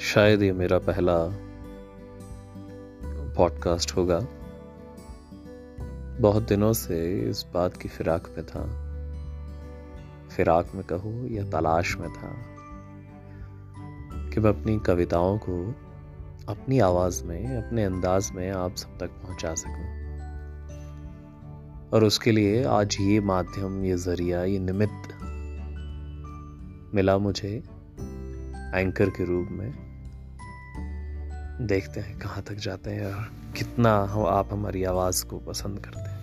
शायद ये मेरा पहला पॉडकास्ट होगा। बहुत दिनों से इस बात की फिराक में था। फिराक में कहो या तलाश में था कि मैं अपनी कविताओं को अपनी आवाज़ में, अपने अंदाज में आप सब तक पहुँचा सकूँ। और उसके लिए आज ये माध्यम, ये ज़रिया, ये निमित्त मिला मुझे एंकर के रूप में देखते हैं कहाँ तक जाते हैं और कितना हम आप हमारी आवाज़ को पसंद करते हैं।